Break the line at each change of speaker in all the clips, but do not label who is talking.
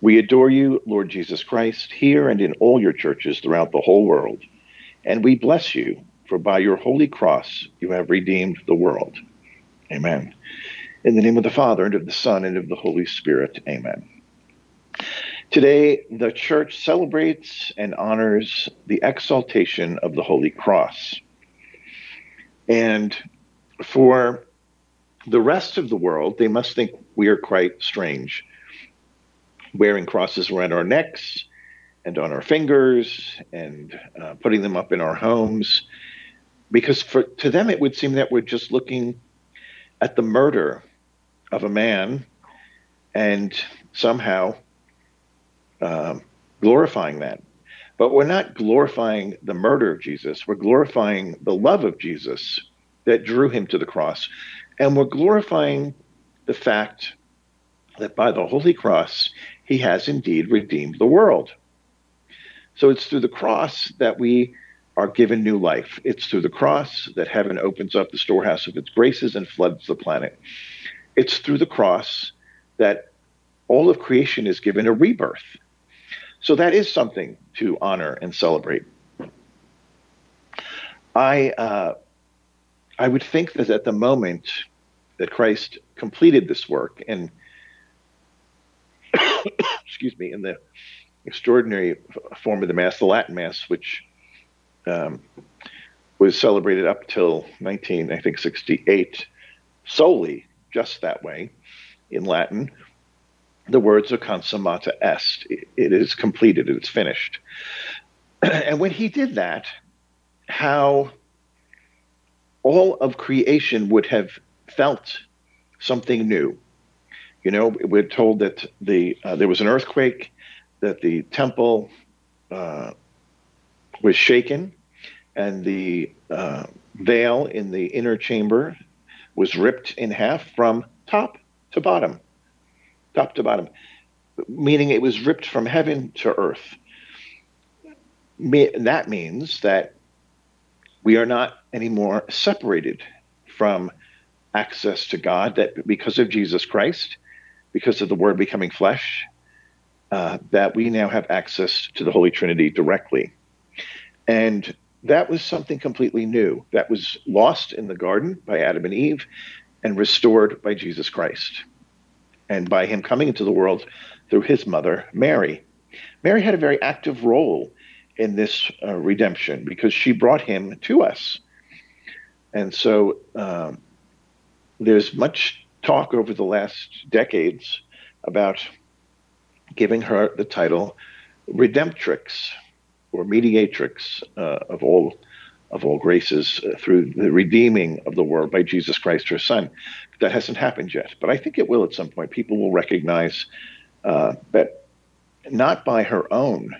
We adore you, Lord Jesus Christ, here and in all your churches throughout the whole world. And we bless you, for by your holy cross you have redeemed the world. Amen. In the name of the Father, and of the Son, and of the Holy Spirit. Amen. Today, the church celebrates and honors the exaltation of the Holy Cross. And for the rest of the world, they must think we are quite strange wearing crosses around our necks and on our fingers and uh, putting them up in our homes. Because for, to them, it would seem that we're just looking at the murder of a man and somehow um, glorifying that. But we're not glorifying the murder of Jesus. We're glorifying the love of Jesus that drew him to the cross. And we're glorifying the fact that by the Holy Cross, he has indeed redeemed the world. So it's through the cross that we are given new life. It's through the cross that heaven opens up the storehouse of its graces and floods the planet. It's through the cross that all of creation is given a rebirth. So that is something to honor and celebrate. I uh, I would think that at the moment that Christ completed this work and excuse me, in the extraordinary form of the Mass, the Latin Mass, which um, was celebrated up till 19, I think, 68, solely just that way in Latin. The words are consummatum est. It is completed, it's finished. and when he did that, how all of creation would have felt something new you know, we're told that the uh, there was an earthquake, that the temple uh, was shaken, and the uh, veil in the inner chamber was ripped in half from top to bottom, top to bottom, meaning it was ripped from heaven to earth. Me- that means that we are not anymore separated from access to God. That because of Jesus Christ because of the Word becoming flesh, uh, that we now have access to the Holy Trinity directly. And that was something completely new that was lost in the garden by Adam and Eve and restored by Jesus Christ and by him coming into the world through his mother, Mary. Mary had a very active role in this uh, redemption because she brought him to us. And so um, there's much talk over the last decades about giving her the title redemptrix or mediatrix uh, of all of all graces uh, through the redeeming of the world by Jesus Christ, her Son. That hasn't happened yet, but I think it will at some point. People will recognize uh, that not by her own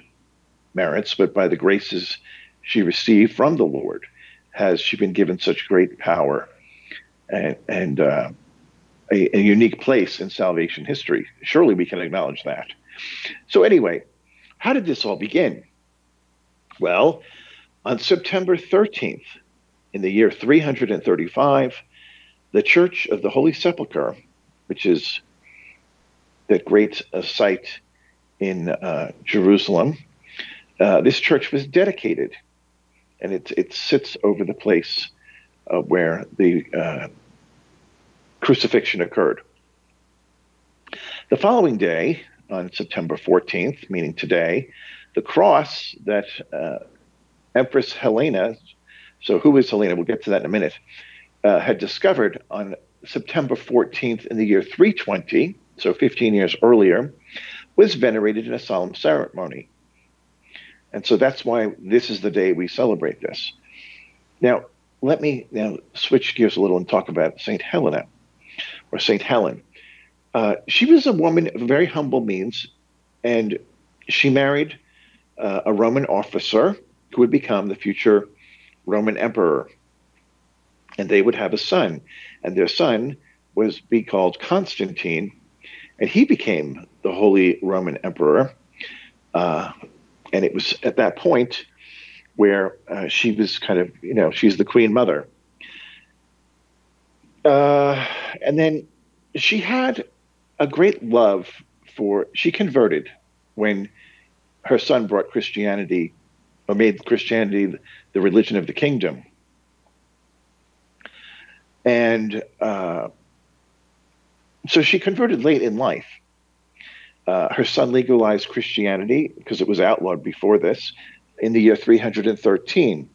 merits, but by the graces she received from the Lord, has she been given such great power and, and uh, a, a unique place in salvation history. Surely we can acknowledge that. So, anyway, how did this all begin? Well, on September 13th, in the year 335, the Church of the Holy Sepulchre, which is that great uh, site in uh, Jerusalem, uh, this church was dedicated, and it, it sits over the place uh, where the uh, crucifixion occurred. The following day, on September 14th, meaning today, the cross that uh, Empress Helena, so who is Helena? We'll get to that in a minute, uh, had discovered on September 14th in the year 320, so 15 years earlier, was venerated in a solemn ceremony. And so that's why this is the day we celebrate this. Now, let me now switch gears a little and talk about St. Helena or St. Helen. Uh, she was a woman of very humble means, and she married uh, a Roman officer who would become the future Roman emperor. And they would have a son, and their son was be called Constantine, and he became the Holy Roman Emperor. Uh, and it was at that point where uh, she was kind of, you know, she's the Queen Mother. Uh, and then she had a great love for, she converted when her son brought Christianity or made Christianity the religion of the kingdom. And uh, so she converted late in life. Uh, her son legalized Christianity because it was outlawed before this in the year 313.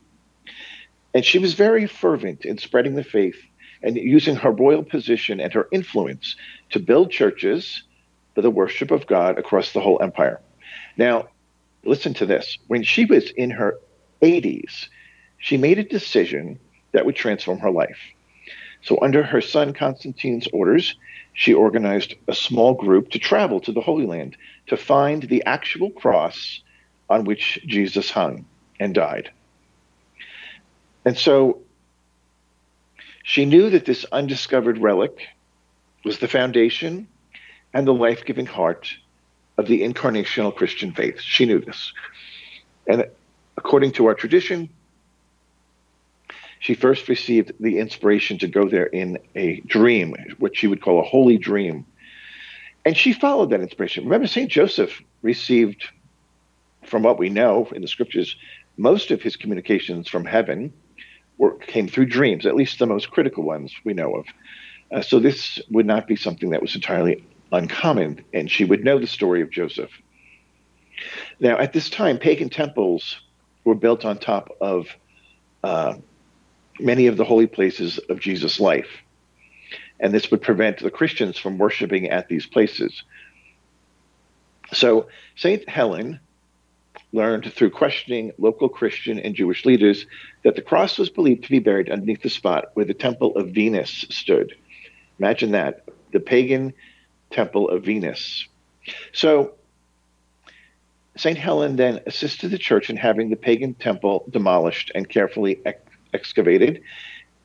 And she was very fervent in spreading the faith and using her royal position and her influence to build churches for the worship of God across the whole empire. Now, listen to this. When she was in her 80s, she made a decision that would transform her life. So, under her son Constantine's orders, she organized a small group to travel to the Holy Land to find the actual cross on which Jesus hung and died. And so she knew that this undiscovered relic was the foundation and the life giving heart of the incarnational Christian faith. She knew this. And according to our tradition, she first received the inspiration to go there in a dream, what she would call a holy dream. And she followed that inspiration. Remember, St. Joseph received, from what we know in the scriptures, most of his communications from heaven were, came through dreams, at least the most critical ones we know of. Uh, so this would not be something that was entirely uncommon, and she would know the story of Joseph. Now, at this time, pagan temples were built on top of uh, many of the holy places of Jesus' life. And this would prevent the Christians from worshiping at these places. So, St. Helen learned through questioning local Christian and Jewish leaders that the cross was believed to be buried underneath the spot where the temple of Venus stood. Imagine that the pagan temple of Venus. So, St. Helen then assisted the church in having the pagan temple demolished and carefully excavated.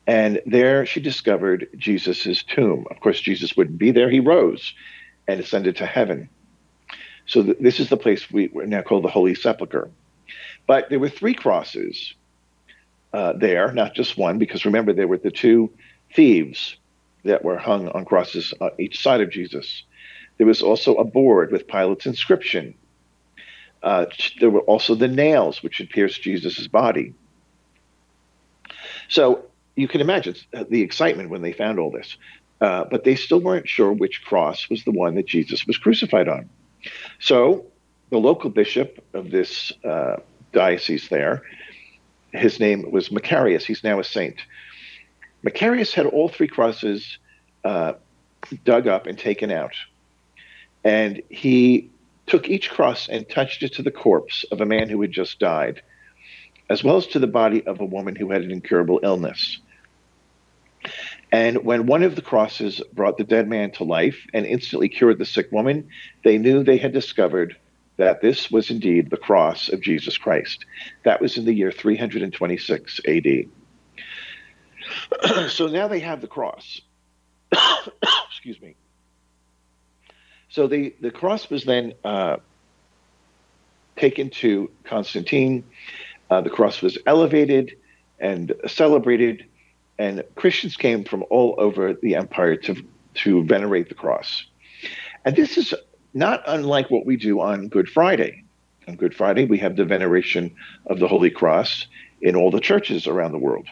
And there she discovered Jesus' tomb. Of course, Jesus wouldn't be there. He rose and ascended to heaven. So th- this is the place we, we now call the Holy Sepulchre. But there were three crosses uh, there, not just one, because remember, there were the two thieves that were hung on crosses on each side of Jesus. There was also a board with Pilate's inscription. Uh, there were also the nails which had pierced Jesus' body. So you can imagine the excitement when they found all this. Uh, but they still weren't sure which cross was the one that Jesus was crucified on. So the local bishop of this uh, diocese there, his name was Macarius. He's now a saint. Macarius had all three crosses uh, dug up and taken out. And he took each cross and touched it to the corpse of a man who had just died as well as to the body of a woman who had an incurable illness. And when one of the crosses brought the dead man to life and instantly cured the sick woman, they knew they had discovered that this was indeed the cross of Jesus Christ. That was in the year 326 AD. so now they have the cross. Excuse me. So the, the cross was then uh, taken to Constantine uh, the cross was elevated and celebrated, and Christians came from all over the empire to, to venerate the cross. And this is not unlike what we do on Good Friday. On Good Friday, we have the veneration of the Holy Cross in all the churches around the world.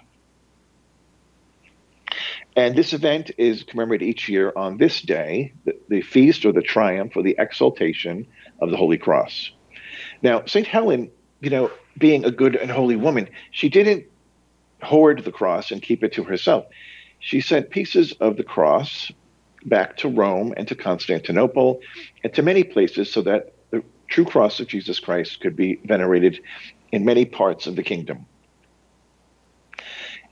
And this event is commemorated each year on this day, the, the, feast or the triumph or the exaltation of the Holy Cross. Now, St. Helen, you know, being a good and holy woman, she didn't hoard the cross and keep it to herself. She sent pieces of the cross back to Rome and to Constantinople and to many places so that the true cross of Jesus Christ could be venerated in many parts of the kingdom.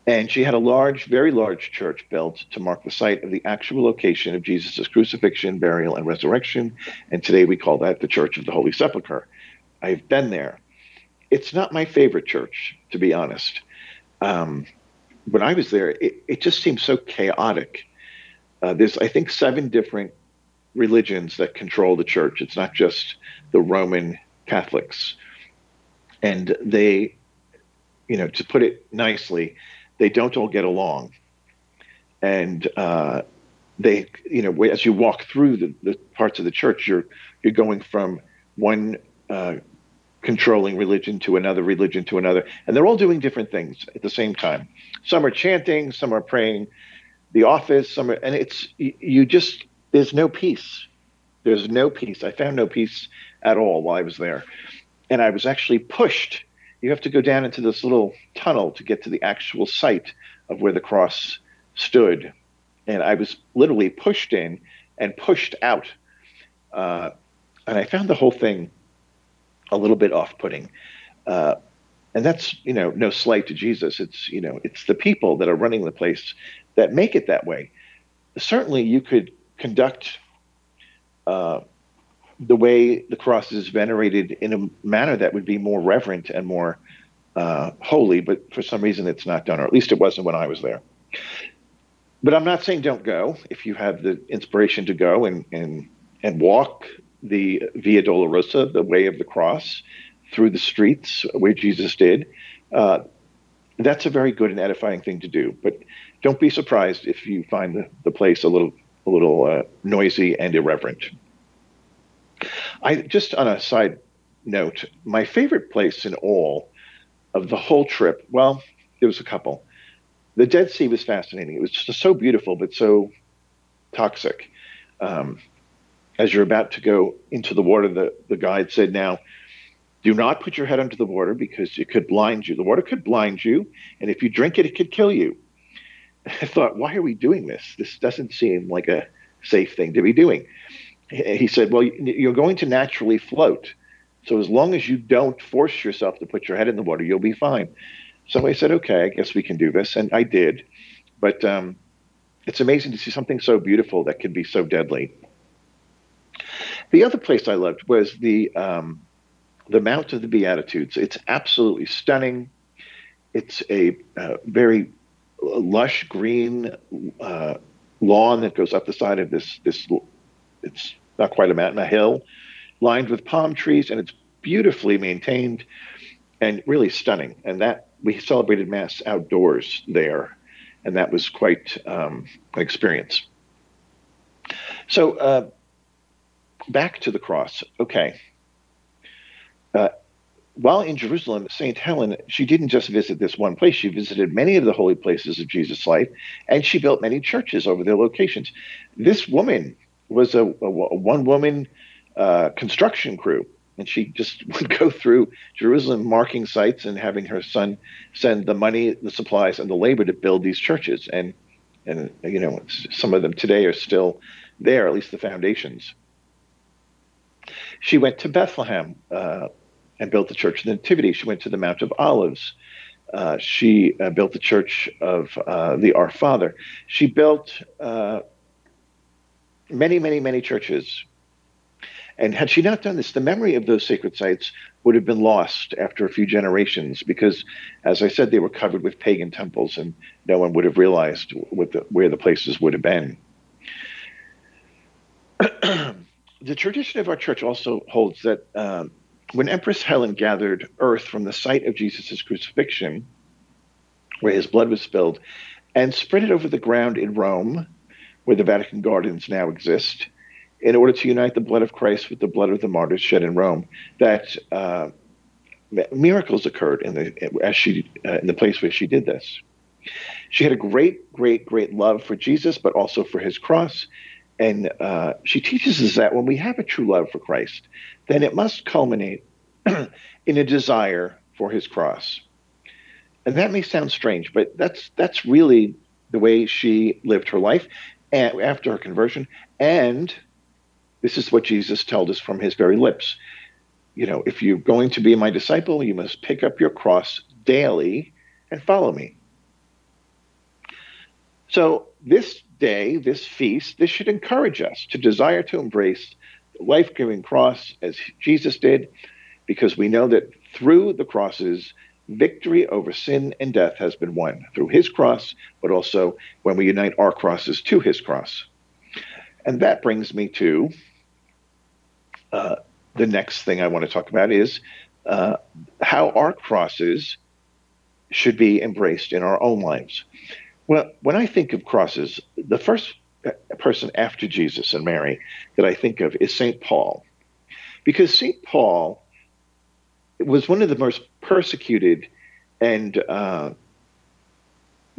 And she had a large, very large church built to mark the site of the actual location of Jesus' crucifixion, burial, and resurrection. And today we call that the Church of the Holy Sepulchre. I've been there it's not my favorite church, to be honest. Um, when I was there, it, it just seemed so chaotic. Uh, there's, I think, seven different religions that control the church. It's not just the Roman Catholics. And they, you know, to put it nicely, they don't all get along. And uh, they, you know, as you walk through the, the parts of the church, you're you're going from one uh, controlling religion to another religion to another, and they're all doing different things at the same time. Some are chanting, some are praying, the office, some are, and it's you just there's no peace. There's no peace. I found no peace at all while I was there, and I was actually pushed. You have to go down into this little tunnel to get to the actual site of where the cross stood and I was literally pushed in and pushed out. Uh, and I found the whole thing a little bit off-putting. Uh, and that's you know no slight to Jesus. It's you know it's the people that are running the place that make it that way. Certainly, you could conduct uh, the way the cross is venerated in a manner that would be more reverent and more uh, holy, but for some reason it's not done, or at least it wasn't when I was there but I'm not saying don't go if you have the inspiration to go and and and walk the Via Dolorosa, the way of the cross, through the streets where Jesus did. Uh, that's a very good and edifying thing to do. But don't be surprised if you find the, the place a little a little uh, noisy and irreverent. I just on a side note, my favorite place in all of the whole trip. Well, there was a couple the Dead Sea was fascinating. It was just so beautiful, but so toxic. Um, as you're about to go into the water, the, the guide said, Now, do not put your head under the water because it could blind you. The water could blind you, and if you drink it, it could kill you. I thought, why are we doing this? This doesn't seem like a safe thing to be doing. He said, Well, you're going to naturally float. So as long as you don't force yourself to put your head in the water, you'll be fine. So I said, okay, I guess we can do this. And I did. But um, it's amazing to see something so beautiful that can be so deadly. The other place I loved was the um, the Mount of the Beatitudes. It's absolutely stunning. It's a uh, very lush green uh, lawn that goes up the side of this this. It's not quite a mountain, a hill, lined with palm trees, and it's beautifully maintained and really stunning. And that we celebrated Mass outdoors there, and that was quite um, an experience. So, uh, back to the cross. Okay. Uh, while in Jerusalem, St. Helen, she didn't just visit this one place. She visited many of the holy places of Jesus' life, and she built many churches over their locations. This woman was a, a, a one woman uh, construction crew and she just would go through Jerusalem marking sites and having her son send the money, the supplies, and the labor to build these churches. And and you know some of them today are still there, at least the foundations. She went to Bethlehem uh, and built the Church of the Nativity. She went to the Mount of Olives. Uh, she uh, built the Church of uh, the Our Father. She built uh, many, many, many churches and had she not done this, the memory of those sacred sites would have been lost after a few generations because, as I said, they were covered with pagan temples and no one would have realized the, where the places would have been. the tradition of our church also holds that um, when Empress Helen gathered earth from the site of Jesus' crucifixion, where his blood was spilled, and spread it over the ground in Rome, where the Vatican Gardens now exist, in order to unite the blood of Christ with the blood of the martyrs shed in Rome, that uh, miracles occurred in the as she uh, in the place where she did this. She had a great, great, great love for Jesus, but also for His cross. And uh, she teaches us that when we have a true love for Christ, then it must culminate in a desire for His cross. And that may sound strange, but that's that's really the way she lived her life after her conversion, and this is what Jesus told us from his very lips. You know, if you're going to be my disciple, you must pick up your cross daily and follow me. So, this day, this feast, this should encourage us to desire to embrace the life giving cross as Jesus did, because we know that through the crosses, victory over sin and death has been won through his cross, but also when we unite our crosses to his cross. And that brings me to uh, the next thing I want to talk about is uh, how our crosses should be embraced in our own lives. Well, when I think of crosses, the first person after Jesus and Mary that I think of is St. Paul. Because St. Paul was one of the most persecuted and uh,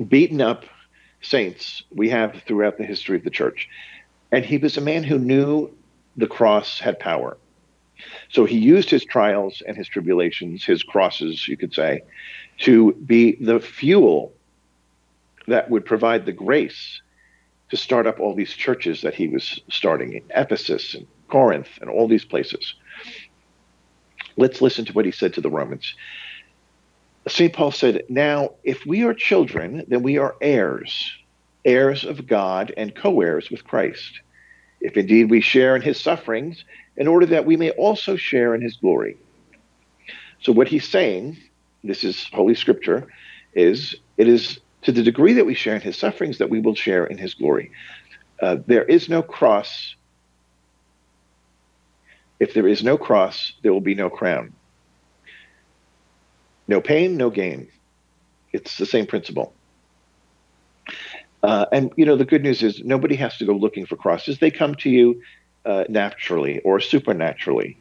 beaten up saints we have throughout the history of the church. And he was a man who knew the cross had power. So he used his trials and his tribulations, his crosses, you could say, to be the fuel that would provide the grace to start up all these churches that he was starting in Ephesus and Corinth and all these places. Let's listen to what he said to the Romans. St. Paul said, Now, if we are children, then we are heirs, heirs of God and co heirs with Christ. If indeed we share in his sufferings, in order that we may also share in his glory. So, what he's saying, this is Holy Scripture, is it is to the degree that we share in his sufferings that we will share in his glory. Uh, there is no cross. If there is no cross, there will be no crown. No pain, no gain. It's the same principle. Uh, and you know the good news is nobody has to go looking for crosses; they come to you uh, naturally or supernaturally.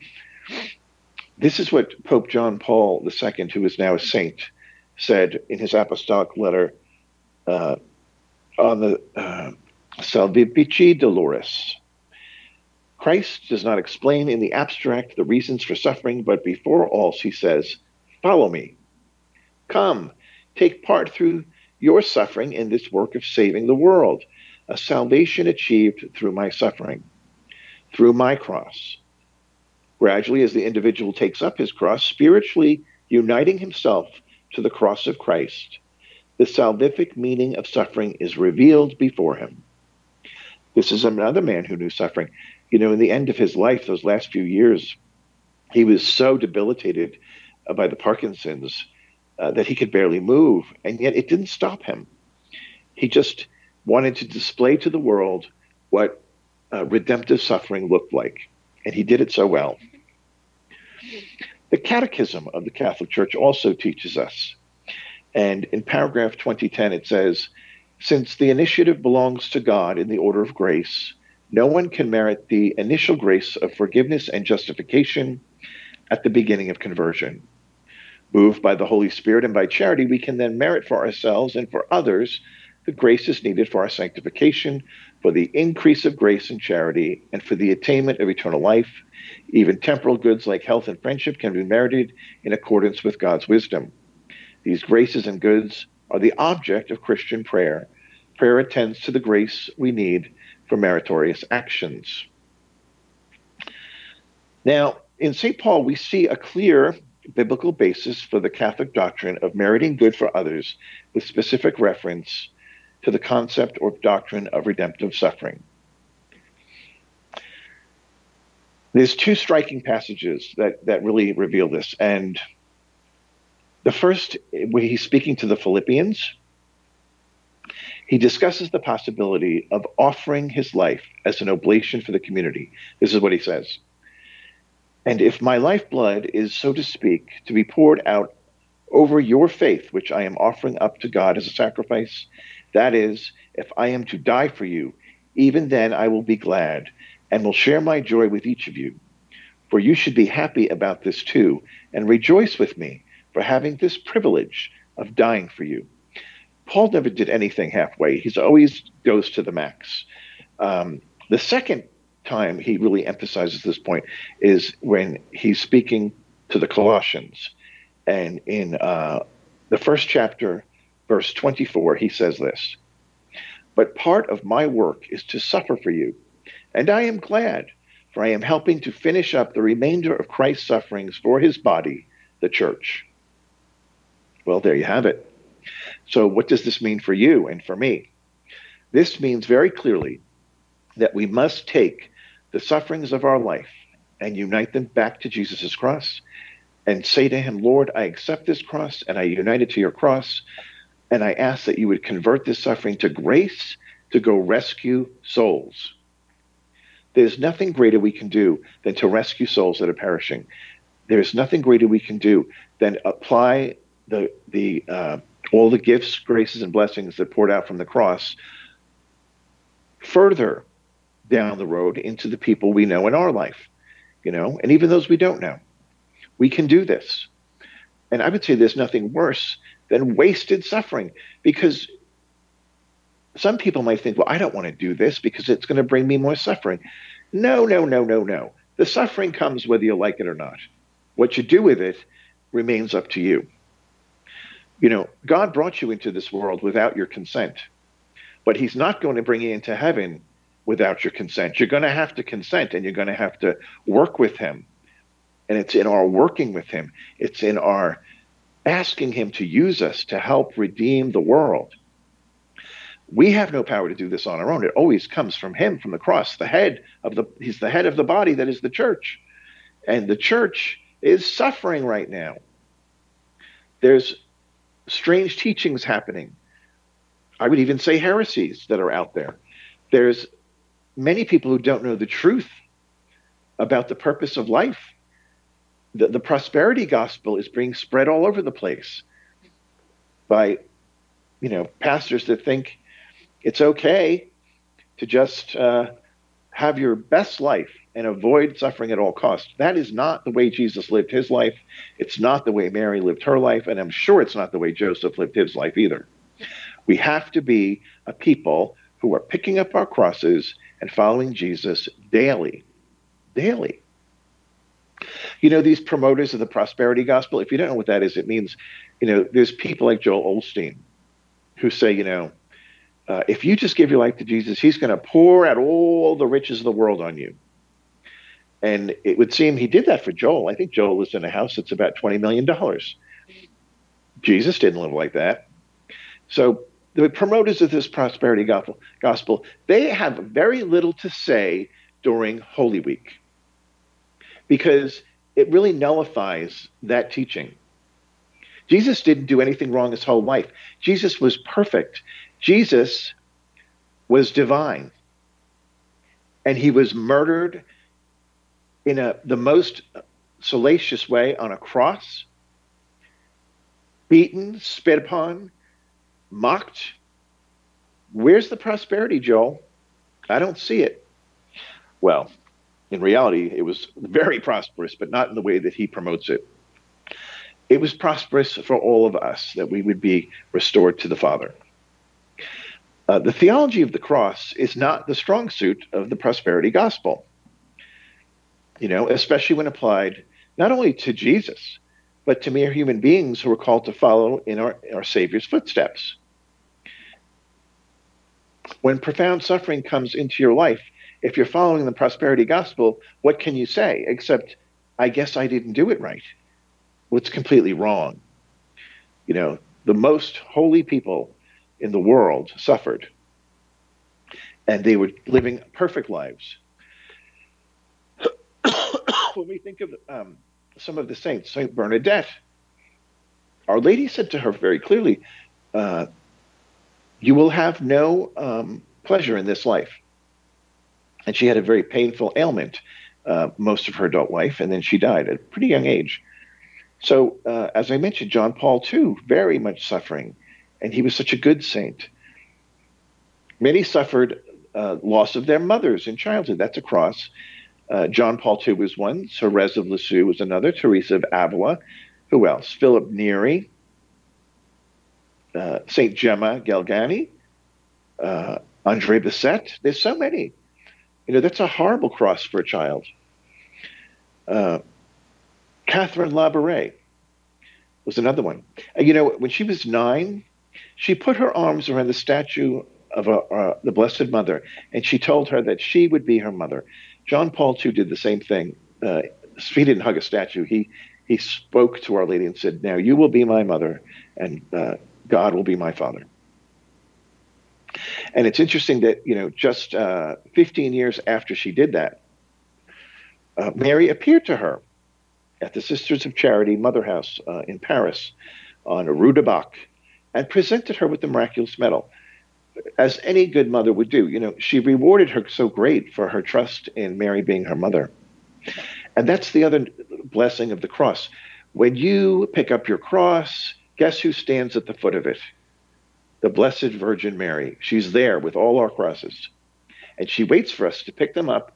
This is what Pope John Paul II, who is now a saint, said in his apostolic letter uh, on the uh, Salvifici Doloris. Christ does not explain in the abstract the reasons for suffering, but before all, he says, Follow me. Come, take part through your suffering in this work of saving the world, a salvation achieved through my suffering, through my cross. Gradually, as the individual takes up his cross, spiritually uniting himself to the cross of Christ, the salvific meaning of suffering is revealed before him. This is another man who knew suffering. You know, in the end of his life, those last few years, he was so debilitated uh, by the Parkinson's uh, that he could barely move, and yet it didn't stop him. He just wanted to display to the world what uh, redemptive suffering looked like, and he did it so well. The Catechism of the Catholic Church also teaches us and in paragraph 2010, it says, Since the initiative belongs to God in the order of grace, no one can merit the initial grace of forgiveness and justification at the beginning of conversion. Moved by the Holy Spirit and by charity, we can then merit for ourselves and for others the graces needed for our sanctification, for the increase of grace and charity, and for the attainment of eternal life. Even temporal goods like health and friendship can be merited in accordance with God's wisdom. These graces and goods are the object of Christian prayer. Prayer attends to the grace we need for meritorious actions. Now, in St. Paul, we see a clear biblical basis for the Catholic doctrine of meriting good for others with specific reference to the concept or doctrine of redemptive suffering. There's two striking passages that, that really reveal this, and the first, when he's speaking to the Philippians, he discusses the possibility of offering his life as an oblation for the community. This is what he says. And if my lifeblood is, so to speak, to be poured out over your faith, which I am offering up to God as a sacrifice, that is, if I am to die for you, even then I will be glad and will share my joy with each of you. For you should be happy about this too, and rejoice with me for having this privilege of dying for you. Paul never did anything halfway. He's always goes to the max. Um, the second time he really emphasizes this point is when he's speaking to the Colossians. And in uh, the first chapter, verse 24, he says this But part of my work is to suffer for you, and I am glad, for I am helping to finish up the remainder of Christ's sufferings for his body, the church. Well, there you have it. So, what does this mean for you and for me? This means very clearly that we must take the sufferings of our life and unite them back to Jesus' cross and say to Him, Lord, I accept this cross and I unite it to your cross. And I ask that you would convert this suffering to grace to go rescue souls. There's nothing greater we can do than to rescue souls that are perishing. There's nothing greater we can do than apply the the uh, all the gifts, graces, and blessings that poured out from the cross further down the road into the people we know in our life, you know, and even those we don't know. We can do this. And I would say there's nothing worse than wasted suffering because some people might think, well, I don't want to do this because it's going to bring me more suffering. No, no, no, no, no. The suffering comes whether you like it or not. What you do with it remains up to you. You know, God brought you into this world without your consent, but He's not going to bring you into heaven without your consent. You're going to have to consent and you're going to have to work with Him. And it's in our working with Him, it's in our asking Him to use us to help redeem the world. We have no power to do this on our own. It always comes from Him, from the cross, the head of the, He's the head of the body that is the church. And the church is suffering right now. There's strange teachings happening. I would even say heresies that are out there. There's many people who don't know the truth about the purpose of life. The, the prosperity gospel is being spread all over the place by, you know, pastors that think it's okay to just uh, have your best life and avoid suffering at all costs. That is not the way Jesus lived his life. It's not the way Mary lived her life. And I'm sure it's not the way Joseph lived his life either. We have to be a people who are picking up our crosses and following Jesus daily. Daily. You know, these promoters of the prosperity gospel, if you don't know what that is, it means, you know, there's people like Joel Osteen who say, you know, uh, if you just give your life to Jesus, he's going to pour out all the riches of the world on you. And it would seem he did that for Joel. I think Joel lives in a house that's about $20 million. Jesus didn't live like that. So the promoters of this prosperity gospel, they have very little to say during Holy Week because it really nullifies that teaching. Jesus didn't do anything wrong his whole life. Jesus was perfect. Jesus was divine. And he was murdered in a, the most salacious way on a cross, beaten, spit upon, mocked. Where's the prosperity, Joel? I don't see it. Well, in reality, it was very prosperous, but not in the way that he promotes it. It was prosperous for all of us that we would be restored to the Father. Uh, the theology of the cross is not the strong suit of the prosperity gospel you know, especially when applied not only to Jesus, but to mere human beings who are called to follow in our, our Savior's footsteps. When profound suffering comes into your life, if you're following the prosperity gospel, what can you say except, I guess I didn't do it right? What's completely wrong? You know, the most holy people in the world suffered, and they were living perfect lives when we think of um, some of the saints, Saint Bernadette, Our Lady said to her very clearly, uh, "You will have no um, pleasure in this life." And she had a very painful ailment uh, most of her adult life, and then she died at a pretty young age. So, uh, as I mentioned, John Paul II, very much suffering, and he was such a good saint. Many suffered uh, loss of their mothers in childhood. That's a cross. Uh, John Paul II was one. Therese of Lisieux was another. Teresa of Avila. Who else? Philip Neri. Uh, Saint Gemma Galgani. Uh, Andre Bessette. There's so many. You know, that's a horrible cross for a child. Uh, Catherine Labouré was another one. You know, when she was nine, she put her arms around the statue of uh, uh, the Blessed Mother, and she told her that she would be her mother. John Paul II did the same thing. Uh, he didn't hug a statue. He he spoke to Our Lady and said, "Now you will be my mother, and uh, God will be my father." And it's interesting that you know, just uh, 15 years after she did that, uh, Mary appeared to her at the Sisters of Charity Mother House in Paris on Rue de Bac and presented her with the miraculous medal. As any good mother would do, you know, she rewarded her so great for her trust in Mary being her mother. And that's the other blessing of the cross. When you pick up your cross, guess who stands at the foot of it? The Blessed Virgin Mary. She's there with all our crosses. And she waits for us to pick them up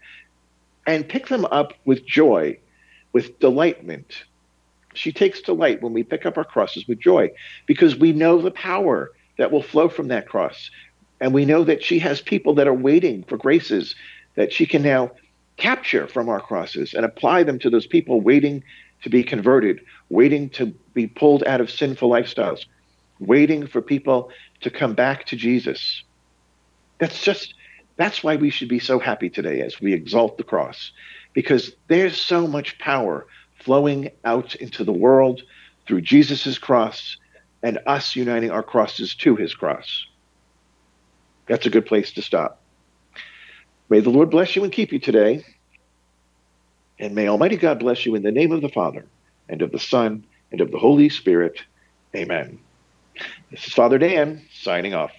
and pick them up with joy, with delightment. She takes delight when we pick up our crosses with joy because we know the power that will flow from that cross. And we know that she has people that are waiting for graces that she can now capture from our crosses and apply them to those people waiting to be converted, waiting to be pulled out of sinful lifestyles, waiting for people to come back to Jesus. That's just that's why we should be so happy today as we exalt the cross because there's so much power flowing out into the world through Jesus' cross and us uniting our crosses to his cross. That's a good place to stop. May the Lord bless you and keep you today. And may Almighty God bless you in the name of the Father, and of the Son, and of the Holy Spirit. Amen. This is Father Dan signing off.